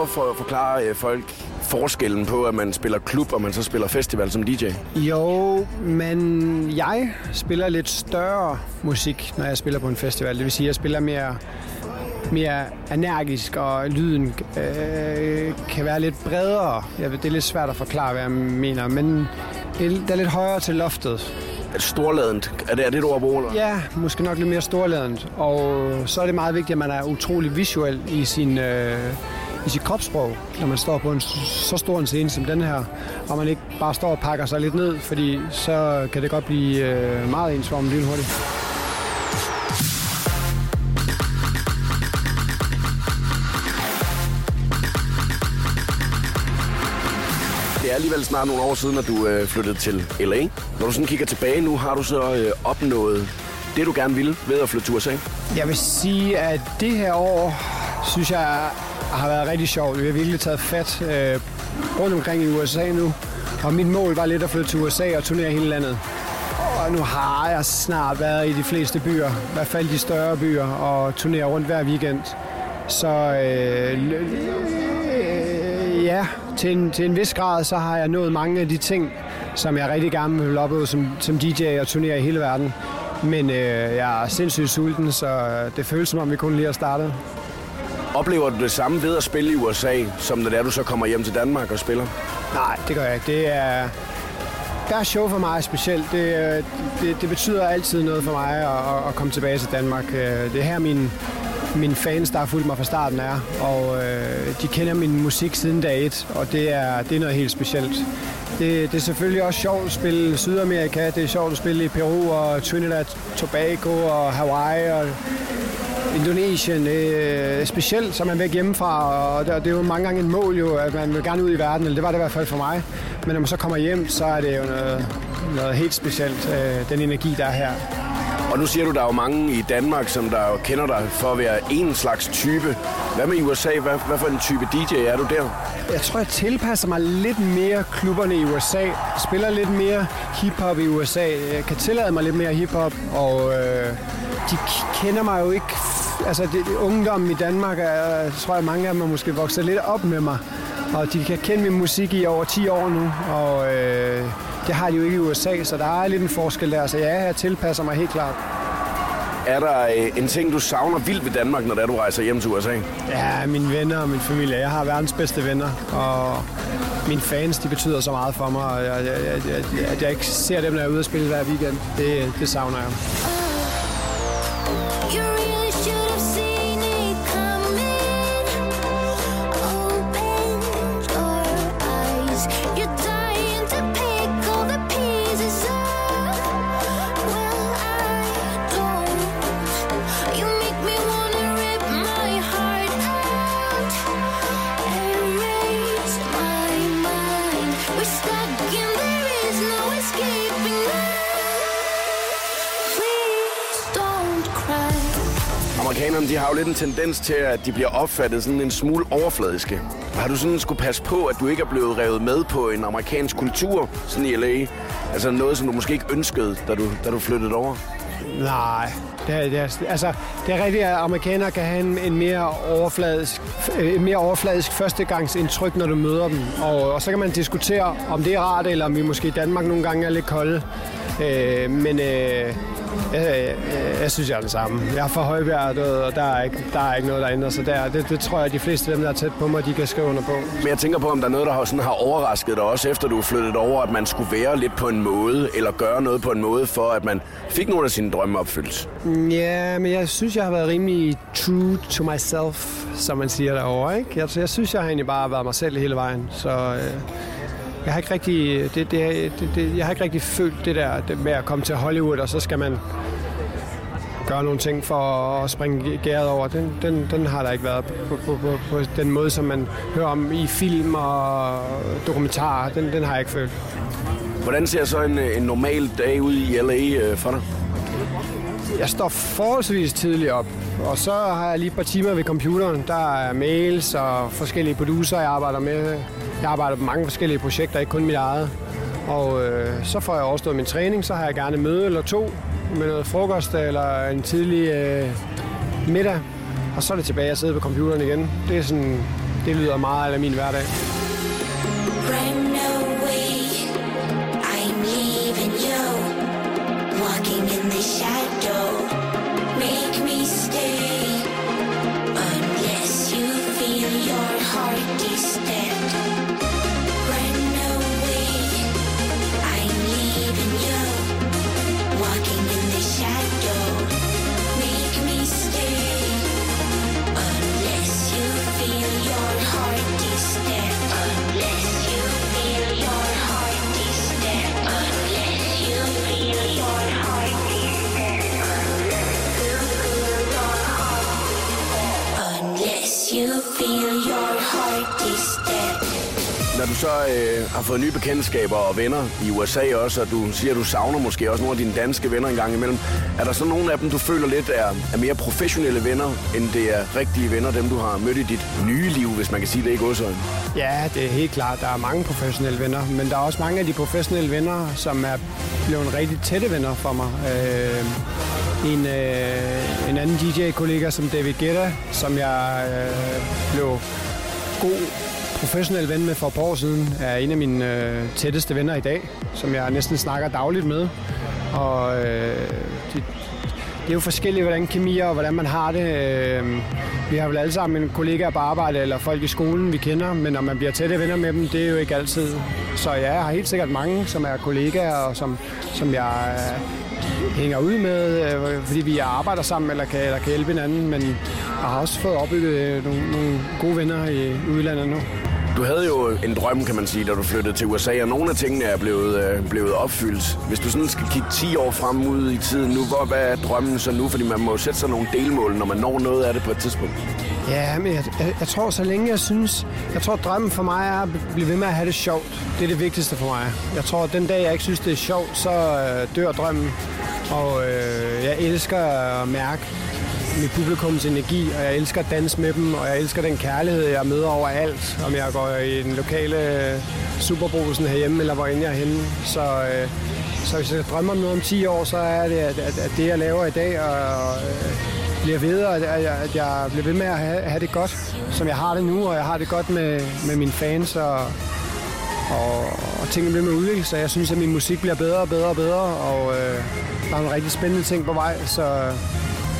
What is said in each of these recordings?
Prøve at for, forklare øh, folk forskellen på, at man spiller klub, og man så spiller festival som DJ? Jo, men jeg spiller lidt større musik, når jeg spiller på en festival. Det vil sige, at jeg spiller mere, mere energisk, og lyden øh, kan være lidt bredere. Jeg ved, det er lidt svært at forklare, hvad jeg mener, men det er lidt højere til loftet. Storladent, er det, er det et ord at bruge? Ja, måske nok lidt mere storladent. Og så er det meget vigtigt, at man er utrolig visuel i sin... Øh, i sit kropssprog, når man står på en så stor en scene som den her, og man ikke bare står og pakker sig lidt ned, fordi så kan det godt blive øh, meget ensformet lynhurtigt. Det er alligevel snart nogle år siden, at du øh, flyttede til LA. Når du sådan kigger tilbage nu, har du så øh, opnået det, du gerne ville ved at flytte til USA? Jeg vil sige, at det her år, synes jeg, har været rigtig sjovt. Vi har virkelig taget fat øh, rundt omkring i USA nu. Og mit mål var lidt at flytte til USA og turnere hele landet. Og nu har jeg snart været i de fleste byer, i hvert fald de større byer, og turnere rundt hver weekend. Så øh, øh, ja, til en, til en vis grad, så har jeg nået mange af de ting, som jeg rigtig gerne vil opleve som, som DJ og turnere i hele verden. Men øh, jeg er sindssygt sulten, så øh, det føles som om, vi kun lige har startet. Oplever du det samme ved at spille i USA, som når det er, du så kommer hjem til Danmark og spiller? Nej, det gør jeg ikke. Det er, er show for mig specielt. Det, øh, det, det betyder altid noget for mig at, at komme tilbage til Danmark. Øh, det er her, min, mine fans, der har fulgt mig fra starten er, og øh, de kender min musik siden dag et, og det er, det er noget helt specielt. Det, det er selvfølgelig også sjovt at spille Sydamerika, det er sjovt at spille i Peru og Trinidad, Tobago og Hawaii og Indonesien. Øh, specielt, så man væk hjemmefra, og det, det er jo mange gange en mål jo, at man vil gerne ud i verden, eller det var det i hvert fald for mig. Men når man så kommer hjem, så er det jo noget, noget helt specielt, øh, den energi, der er her. Og nu siger du, der er jo mange i Danmark, som der jo kender dig for at være en slags type. Hvad med i USA? Hvad, hvad for en type DJ er du der? Jeg tror, jeg tilpasser mig lidt mere klubberne i USA. Spiller lidt mere hiphop i USA. Jeg kan tillade mig lidt mere hiphop, og øh, de kender mig jo ikke. Altså, det, det, ungdommen i Danmark, er, tror jeg, mange af dem er måske vokset lidt op med mig. Og de kan kende min musik i over 10 år nu, og øh, det har de jo ikke i USA, så der er lidt en forskel der. Så ja, jeg tilpasser mig helt klart. Er der øh, en ting, du savner vildt ved Danmark, når du rejser hjem til USA? Ja, mine venner og min familie. Jeg har verdens bedste venner, og mine fans, de betyder så meget for mig, og jeg, jeg, jeg, jeg, jeg ikke ser dem, når jeg er ude og spille hver weekend. Det, det savner jeg. you're Selvom de har jo lidt en tendens til, at de bliver opfattet sådan en smule overfladiske. Har du sådan skulle passe på, at du ikke er blevet revet med på en amerikansk kultur, sådan i LA? Altså noget, som du måske ikke ønskede, da du, da du flyttede over? Nej, det er, det er, altså, det er rigtigt, at amerikanere kan have en, en mere overfladisk, øh, en mere overfladisk førstegangsindtryk, når du møder dem. Og, og så kan man diskutere, om det er rart, eller om vi måske i Danmark nogle gange er lidt kolde. Øh, men øh, jeg, jeg, jeg synes, jeg er det samme. Jeg er for højbjerg, og der er, ikke, der er ikke noget, der ændrer sig der. Det, det tror jeg, at de fleste af dem, der er tæt på mig, de kan skrive under på. Men jeg tænker på, om der er noget, der har, sådan, har overrasket dig også, efter du er flyttet over, at man skulle være lidt på en måde, eller gøre noget på en måde, for at man fik nogle af sine drømme opfyldt. Ja, men jeg synes, jeg har været rimelig true to myself, som man siger derovre. Ikke? Jeg, jeg synes, jeg har egentlig bare været mig selv hele vejen. Så øh, jeg har ikke rigtig, det, det, det, det, jeg har ikke rigtig følt det der det med at komme til Hollywood, og så skal man gøre nogle ting for at springe gæret over. Den, den, den har der ikke været på, på, på, på den måde, som man hører om i film og dokumentarer. Den, den har jeg ikke følt. Hvordan ser så en, en normal dag ud i LA øh, for dig? Jeg står forholdsvis tidligt op, og så har jeg lige et par timer ved computeren. Der er mails og forskellige producer, jeg arbejder med. Jeg arbejder på mange forskellige projekter, ikke kun mit eget. Og øh, så får jeg overstået min træning, så har jeg gerne møde eller to med noget frokost eller en tidlig øh, middag. Og så er det tilbage at sidde på computeren igen. Det er sådan det lyder meget af min hverdag. Feel your heart is dead. Når du så øh, har fået nye bekendtskaber og venner i USA også, og du siger, at du savner måske også nogle af dine danske venner en gang imellem, er der så nogle af dem, du føler lidt er, er mere professionelle venner, end det er rigtige venner, dem du har mødt i dit nye liv, hvis man kan sige det i godsøjne? Ja, det er helt klart. Der er mange professionelle venner, men der er også mange af de professionelle venner, som er blevet rigtig tætte venner for mig. Øh, en, øh, en anden DJ-kollega som David Guetta, som jeg øh, blev god professionel ven med for et par år siden, er en af mine øh, tætteste venner i dag, som jeg næsten snakker dagligt med. Og øh, det, det er jo forskelligt, hvordan kemi og hvordan man har det. Øh, Vi har vel alle sammen en kollega på arbejde eller folk i skolen, vi kender, men når man bliver tætte venner med dem, det er jo ikke altid. Så ja, jeg har helt sikkert mange, som er kollegaer og som, som jeg øh, hænger ud med, øh, fordi vi arbejder sammen eller kan, eller kan hjælpe hinanden, men jeg har også fået opbygget øh, nogle, nogle gode venner i udlandet nu. Du havde jo en drøm, kan man sige, da du flyttede til USA, og nogle af tingene er blevet, øh, blevet opfyldt. Hvis du sådan skal kigge 10 år frem ud i tiden nu, hvor, hvad er drømmen så nu? Fordi man må jo sætte sig nogle delmål, når man når noget af det på et tidspunkt. Ja, men jeg, jeg, jeg tror, så længe jeg synes... Jeg tror, drømmen for mig er at blive ved med at have det sjovt. Det er det vigtigste for mig. Jeg tror, at den dag, jeg ikke synes, det er sjovt, så øh, dør drømmen. Og øh, jeg elsker at mærke mit publikums energi, og jeg elsker at danse med dem, og jeg elsker den kærlighed, jeg møder overalt. Om jeg går i den lokale superbrusen herhjemme, eller hvor end jeg er henne. Så, øh, så hvis jeg drømmer om noget om 10 år, så er det, at, at, at det, jeg laver i dag, og, øh, bliver ved, og at jeg, at jeg bliver ved med at have, have det godt, som jeg har det nu, og jeg har det godt med, med mine fans, og, og, og tingene bliver med at udvikle sig. Jeg synes, at min musik bliver bedre og bedre og bedre, og øh, der er nogle rigtig spændende ting på vej, så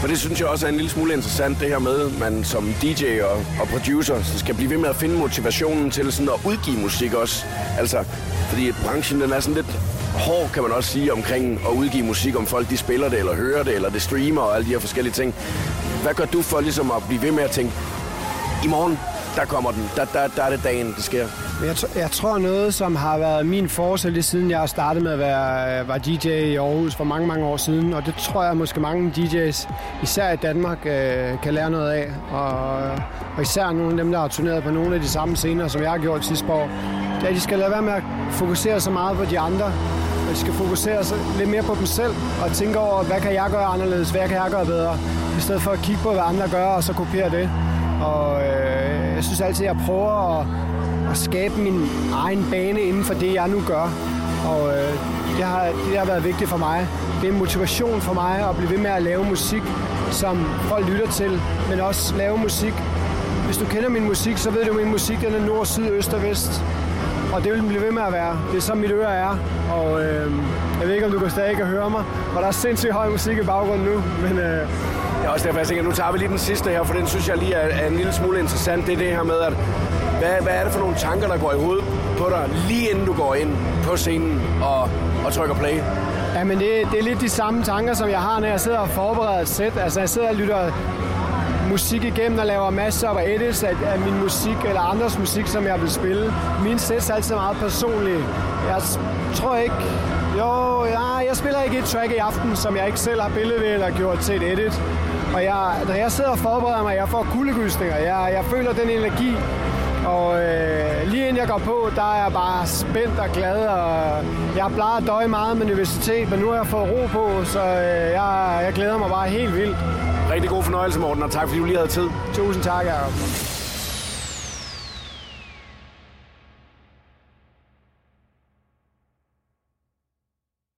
For det synes jeg også er en lille smule interessant, det her med, at man som DJ og, og producer skal blive ved med at finde motivationen til sådan at udgive musik også. Altså, fordi branchen den er sådan lidt hård, kan man også sige, omkring at udgive musik, om folk de spiller det, eller hører det, eller det streamer og alle de her forskellige ting. Hvad gør du for ligesom at blive ved med at tænke, i morgen, der kommer den, der, der, der er det dagen, det sker. Jeg, jeg tror noget, som har været min force lige siden jeg startede med at være øh, var DJ i Aarhus for mange, mange år siden. Og det tror jeg måske mange DJ's, især i Danmark, øh, kan lære noget af. Og, øh, og især nogle af dem, der har turneret på nogle af de samme scener, som jeg har gjort sidste år. Det er, at de skal lade være med at fokusere så meget på de andre. Og de skal fokusere sig lidt mere på dem selv og tænke over, hvad kan jeg gøre anderledes, hvad kan jeg gøre bedre. I stedet for at kigge på, hvad andre gør, og så kopiere det. Og øh, jeg synes altid, at jeg prøver at, at skabe min egen bane inden for det, jeg nu gør. Og øh, det, har, det har været vigtigt for mig. Det er en motivation for mig at blive ved med at lave musik, som folk lytter til, men også lave musik. Hvis du kender min musik, så ved du, at min musik den er nord, syd, øst og vest. Og det vil den blive ved med at være. Det er som mit øre er. Og øh, jeg ved ikke, om du kan stadig kan høre mig, og der er sindssygt høj musik i baggrunden nu. Men øh, Jeg er også derfor, jeg tænker, nu tager vi lige den sidste her, for den synes jeg lige er, er en lille smule interessant. Det er det her med, at hvad, hvad er det for nogle tanker, der går i hovedet på dig, lige inden du går ind på scenen og, og trykker play? Ja, men det, det er lidt de samme tanker, som jeg har, når jeg sidder og forbereder et sæt. Altså, jeg sidder og lytter musik igennem og laver masser af edits af, af min musik eller andres musik, som jeg vil spille. Min sæt er altid meget personlige. Jeg tror ikke... Jo, ja, jeg spiller ikke et track i aften, som jeg ikke selv har billedet ved eller gjort til et edit. Og jeg, når jeg sidder og forbereder mig, jeg får kuldegysninger. Jeg, jeg føler den energi, og øh, lige inden jeg går på, der er jeg bare spændt og glad, og jeg plejer at døje meget med universitet, men nu har jeg fået ro på, så øh, jeg, jeg glæder mig bare helt vildt. Rigtig god fornøjelse, Morten, og tak fordi du lige havde tid. Tusind tak, Jacob.